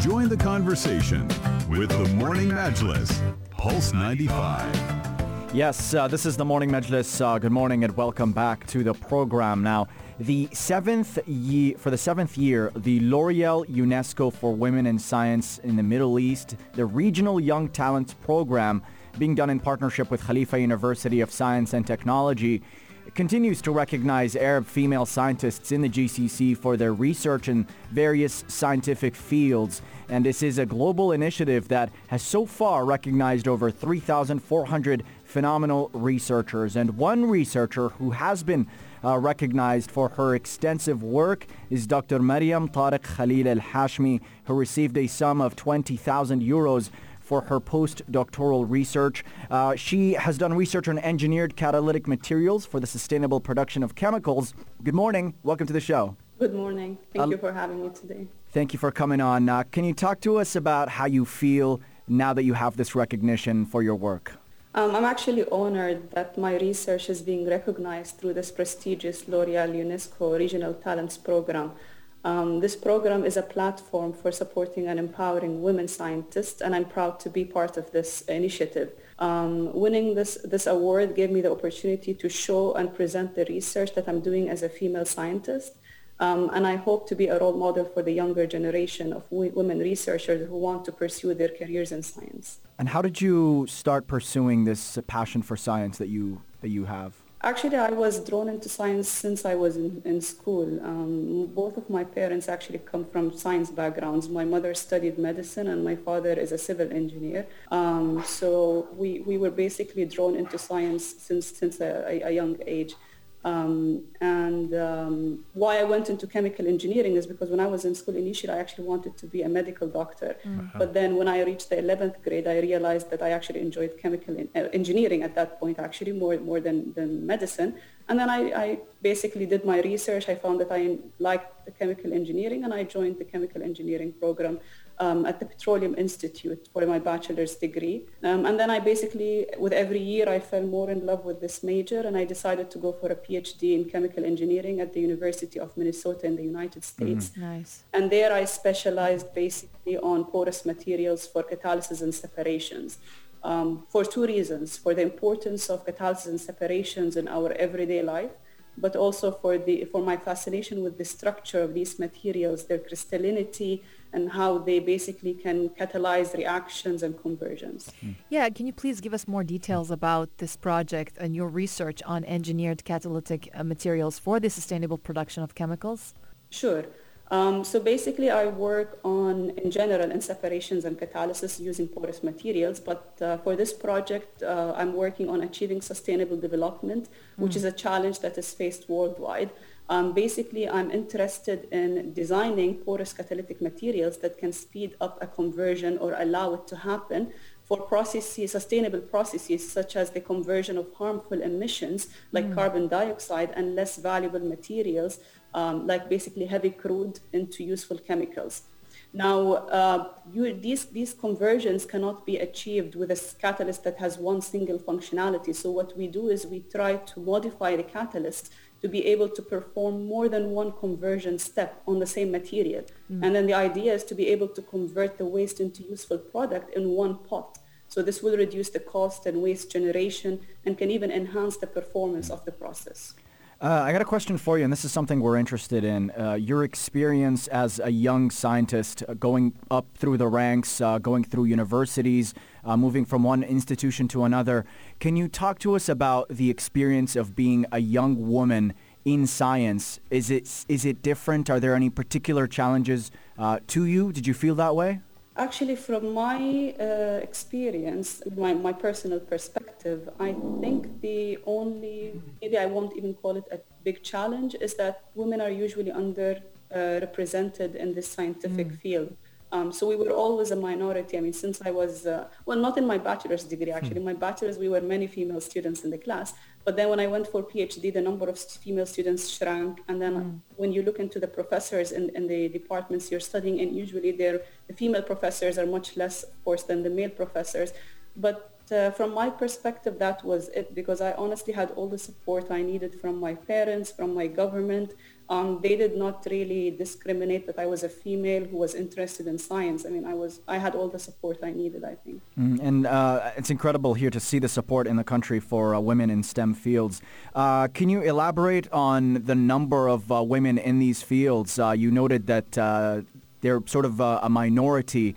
Join the conversation with the Morning Majlis, Pulse 95. Yes, uh, this is the Morning Majlis. Uh, good morning and welcome back to the program. Now, the seventh year, for the seventh year, the L'Oreal UNESCO for Women in Science in the Middle East, the Regional Young Talents Program, being done in partnership with Khalifa University of Science and Technology, continues to recognize Arab female scientists in the GCC for their research in various scientific fields. And this is a global initiative that has so far recognized over 3,400 phenomenal researchers. And one researcher who has been uh, recognized for her extensive work is Dr. Mariam Tariq Khalil Al-Hashmi, who received a sum of 20,000 euros for her postdoctoral research. Uh, she has done research on engineered catalytic materials for the sustainable production of chemicals. Good morning. Welcome to the show. Good morning. Thank uh, you for having me today. Thank you for coming on. Uh, can you talk to us about how you feel now that you have this recognition for your work? Um, I'm actually honored that my research is being recognized through this prestigious L'Oreal UNESCO Regional Talents Program. Um, this program is a platform for supporting and empowering women scientists, and I'm proud to be part of this initiative. Um, winning this, this award gave me the opportunity to show and present the research that I'm doing as a female scientist. Um, and I hope to be a role model for the younger generation of w- women researchers who want to pursue their careers in science. And how did you start pursuing this passion for science that you, that you have? Actually, I was drawn into science since I was in, in school. Um, both of my parents actually come from science backgrounds. My mother studied medicine and my father is a civil engineer. Um, so we, we were basically drawn into science since, since a, a young age. Um, and um, why I went into chemical engineering is because when I was in school initially, I actually wanted to be a medical doctor. Mm. But then when I reached the 11th grade, I realized that I actually enjoyed chemical in, uh, engineering at that point, actually more, more than, than medicine. And then I, I, basically did my research. I found that I liked the chemical engineering and I joined the chemical engineering program um, at the Petroleum Institute for my bachelor's degree. Um, and then I basically, with every year, I fell more in love with this major and I decided to go for a PhD in chemical engineering at the University of Minnesota in the United States. Mm-hmm. Nice. And there I specialized basically on porous materials for catalysis and separations. Um, for two reasons, for the importance of catalysis and separations in our everyday life, but also for, the, for my fascination with the structure of these materials, their crystallinity, and how they basically can catalyze reactions and conversions. Hmm. Yeah, can you please give us more details about this project and your research on engineered catalytic uh, materials for the sustainable production of chemicals? Sure. Um, so basically I work on, in general, in separations and catalysis using porous materials, but uh, for this project uh, I'm working on achieving sustainable development, which mm. is a challenge that is faced worldwide. Um, basically, I'm interested in designing porous catalytic materials that can speed up a conversion or allow it to happen for processes, sustainable processes such as the conversion of harmful emissions like mm. carbon dioxide and less valuable materials um, like basically heavy crude into useful chemicals. Now, uh, you, these, these conversions cannot be achieved with a catalyst that has one single functionality. So what we do is we try to modify the catalyst to be able to perform more than one conversion step on the same material. Mm. And then the idea is to be able to convert the waste into useful product in one pot. So this will reduce the cost and waste generation and can even enhance the performance of the process. Uh, I got a question for you, and this is something we're interested in. Uh, your experience as a young scientist uh, going up through the ranks, uh, going through universities, uh, moving from one institution to another. Can you talk to us about the experience of being a young woman in science? Is it, is it different? Are there any particular challenges uh, to you? Did you feel that way? Actually, from my experience, my, my personal perspective, I think the only, maybe I won't even call it a big challenge, is that women are usually underrepresented uh, in this scientific mm. field. Um, so we were always a minority. I mean, since I was, uh, well, not in my bachelor's degree, actually. In my bachelor's, we were many female students in the class. But then when I went for PhD, the number of female students shrank. And then mm. when you look into the professors in, in the departments you're studying and usually the female professors are much less, of course, than the male professors. But uh, from my perspective, that was it because I honestly had all the support I needed from my parents, from my government, um, they did not really discriminate that I was a female who was interested in science. I mean, I was I had all the support I needed. I think. Mm, and uh, it's incredible here to see the support in the country for uh, women in STEM fields. Uh, can you elaborate on the number of uh, women in these fields? Uh, you noted that they're sort of a minority.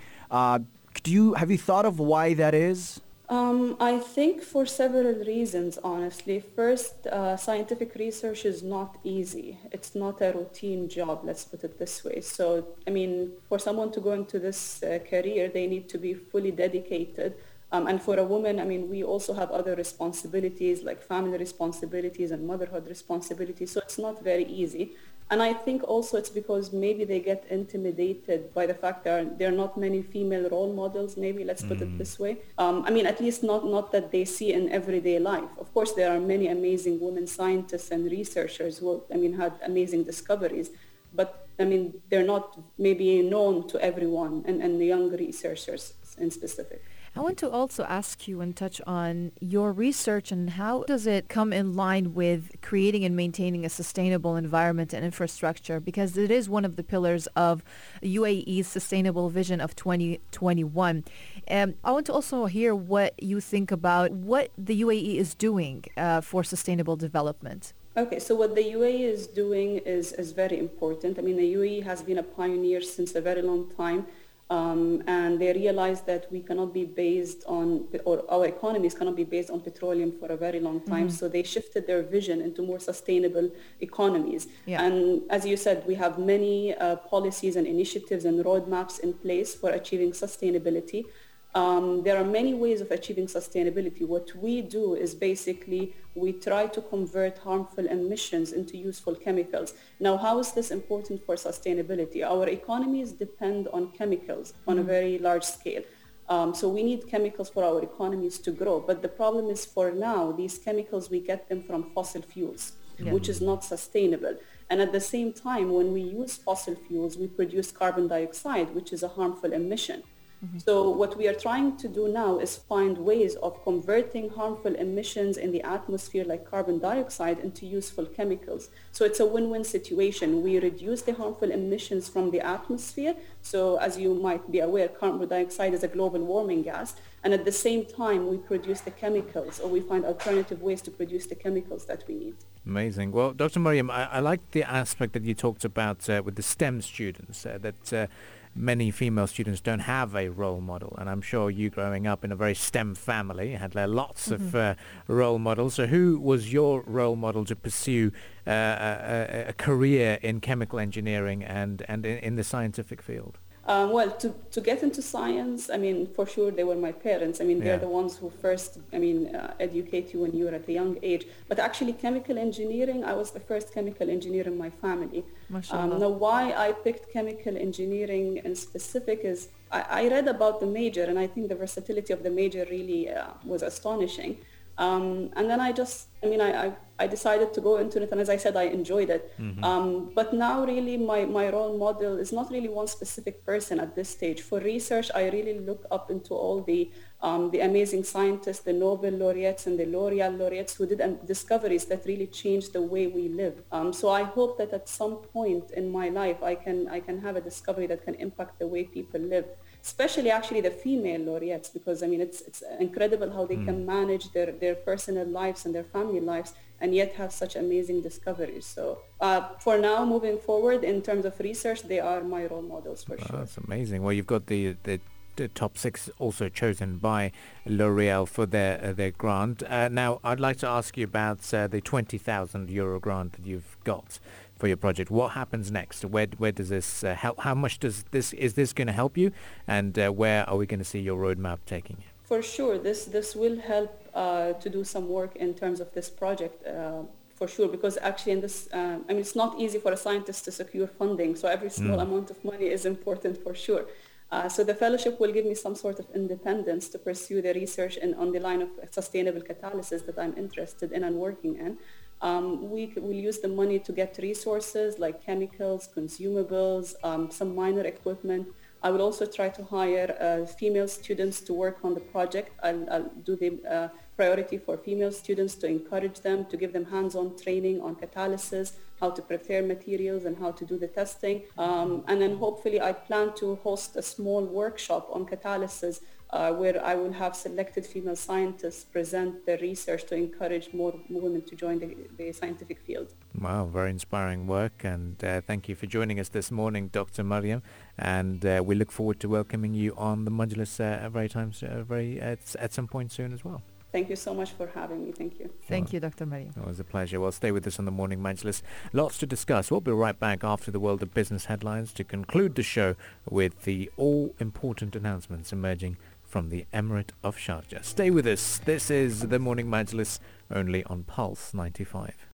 do you have you thought of why that is? Um, I think for several reasons, honestly. First, uh, scientific research is not easy. It's not a routine job, let's put it this way. So, I mean, for someone to go into this uh, career, they need to be fully dedicated. Um, and for a woman, I mean, we also have other responsibilities like family responsibilities and motherhood responsibilities. So it's not very easy. And I think also it's because maybe they get intimidated by the fact that there are not many female role models, maybe, let's put mm. it this way. Um, I mean, at least not, not that they see in everyday life. Of course, there are many amazing women scientists and researchers who, I mean, had amazing discoveries. But, I mean, they're not maybe known to everyone and, and the young researchers in specific. I want to also ask you and touch on your research and how does it come in line with creating and maintaining a sustainable environment and infrastructure because it is one of the pillars of UAE's sustainable vision of 2021. Um, I want to also hear what you think about what the UAE is doing uh, for sustainable development. Okay, so what the UAE is doing is, is very important. I mean, the UAE has been a pioneer since a very long time um, and they realized that we cannot be based on, or our economies cannot be based on petroleum for a very long time. Mm-hmm. So they shifted their vision into more sustainable economies. Yeah. And as you said, we have many uh, policies and initiatives and roadmaps in place for achieving sustainability. Um, there are many ways of achieving sustainability. What we do is basically we try to convert harmful emissions into useful chemicals. Now, how is this important for sustainability? Our economies depend on chemicals on mm-hmm. a very large scale. Um, so we need chemicals for our economies to grow. But the problem is for now, these chemicals, we get them from fossil fuels, yeah. which is not sustainable. And at the same time, when we use fossil fuels, we produce carbon dioxide, which is a harmful emission. Mm-hmm. So what we are trying to do now is find ways of converting harmful emissions in the atmosphere like carbon dioxide into useful chemicals. So it's a win-win situation. We reduce the harmful emissions from the atmosphere. So as you might be aware, carbon dioxide is a global warming gas. And at the same time, we produce the chemicals or we find alternative ways to produce the chemicals that we need. Amazing. Well, Dr. Mariam, I, I like the aspect that you talked about uh, with the STEM students, uh, that uh, many female students don't have a role model. And I'm sure you growing up in a very STEM family had lots mm-hmm. of uh, role models. So who was your role model to pursue uh, a, a, career in chemical engineering and, and in, in the scientific field? Um, well, to, to get into science, I mean, for sure they were my parents. I mean, they're the ones who first, I mean, uh, educate you when you're at a young age. But actually, chemical engineering, I was the first chemical engineer in my family. Um, now, why I picked chemical engineering in specific is I, I, read about the major, and I think the versatility of the major really uh, was astonishing. Um, and then I just, I mean, I, I, I, decided to go into it. And as I said, I enjoyed it. Mm-hmm. Um, but now really my, my role model is not really one specific person at this stage. For research, I really look up into all the, um, the amazing scientists, the Nobel laureates and the L'Oreal laureates who did discoveries that really changed the way we live. Um, so I hope that at some point in my life, I can, I can have a discovery that can impact the way people live especially actually the female laureates, because I mean, it's, it's incredible how they mm. can manage their, their personal lives and their family lives and yet have such amazing discoveries. So uh, for now, moving forward in terms of research, they are my role models for sure. That's amazing. Well, you've got the, the the top six also chosen by L'Oreal for their uh, their grant. Uh, now, I'd like to ask you about uh, the 20,000 euro grant that you've got for your project. What happens next? Where where does this uh, help? How much does this is this going to help you? And uh, where are we going to see your roadmap taking you? For sure, this this will help uh, to do some work in terms of this project. Uh, for sure, because actually in this, uh, I mean, it's not easy for a scientist to secure funding. So every small mm. amount of money is important for sure. Uh, so the fellowship will give me some sort of independence to pursue the research in, on the line of sustainable catalysis that I'm interested in and working in. Um, we will use the money to get resources like chemicals, consumables, um, some minor equipment. I will also try to hire uh, female students to work on the project. I'll, I'll do the uh, priority for female students to encourage them, to give them hands-on training on catalysis, how to prepare materials and how to do the testing. Um, and then hopefully I plan to host a small workshop on catalysis uh, where I will have selected female scientists present their research to encourage more women to join the, the scientific field. Wow, very inspiring work and uh, thank you for joining us this morning, Dr. Mariam. And uh, we look forward to welcoming you on the Majlis uh, very times, uh, very at, at some point soon as well. Thank you so much for having me. Thank you. Thank Well, you, Dr. Mariam. It was a pleasure. Well, stay with us on the Morning Majlis. Lots to discuss. We'll be right back after the world of business headlines to conclude the show with the all-important announcements emerging from the Emirate of Sharjah. Stay with us. This is the Morning Majlis only on Pulse 95.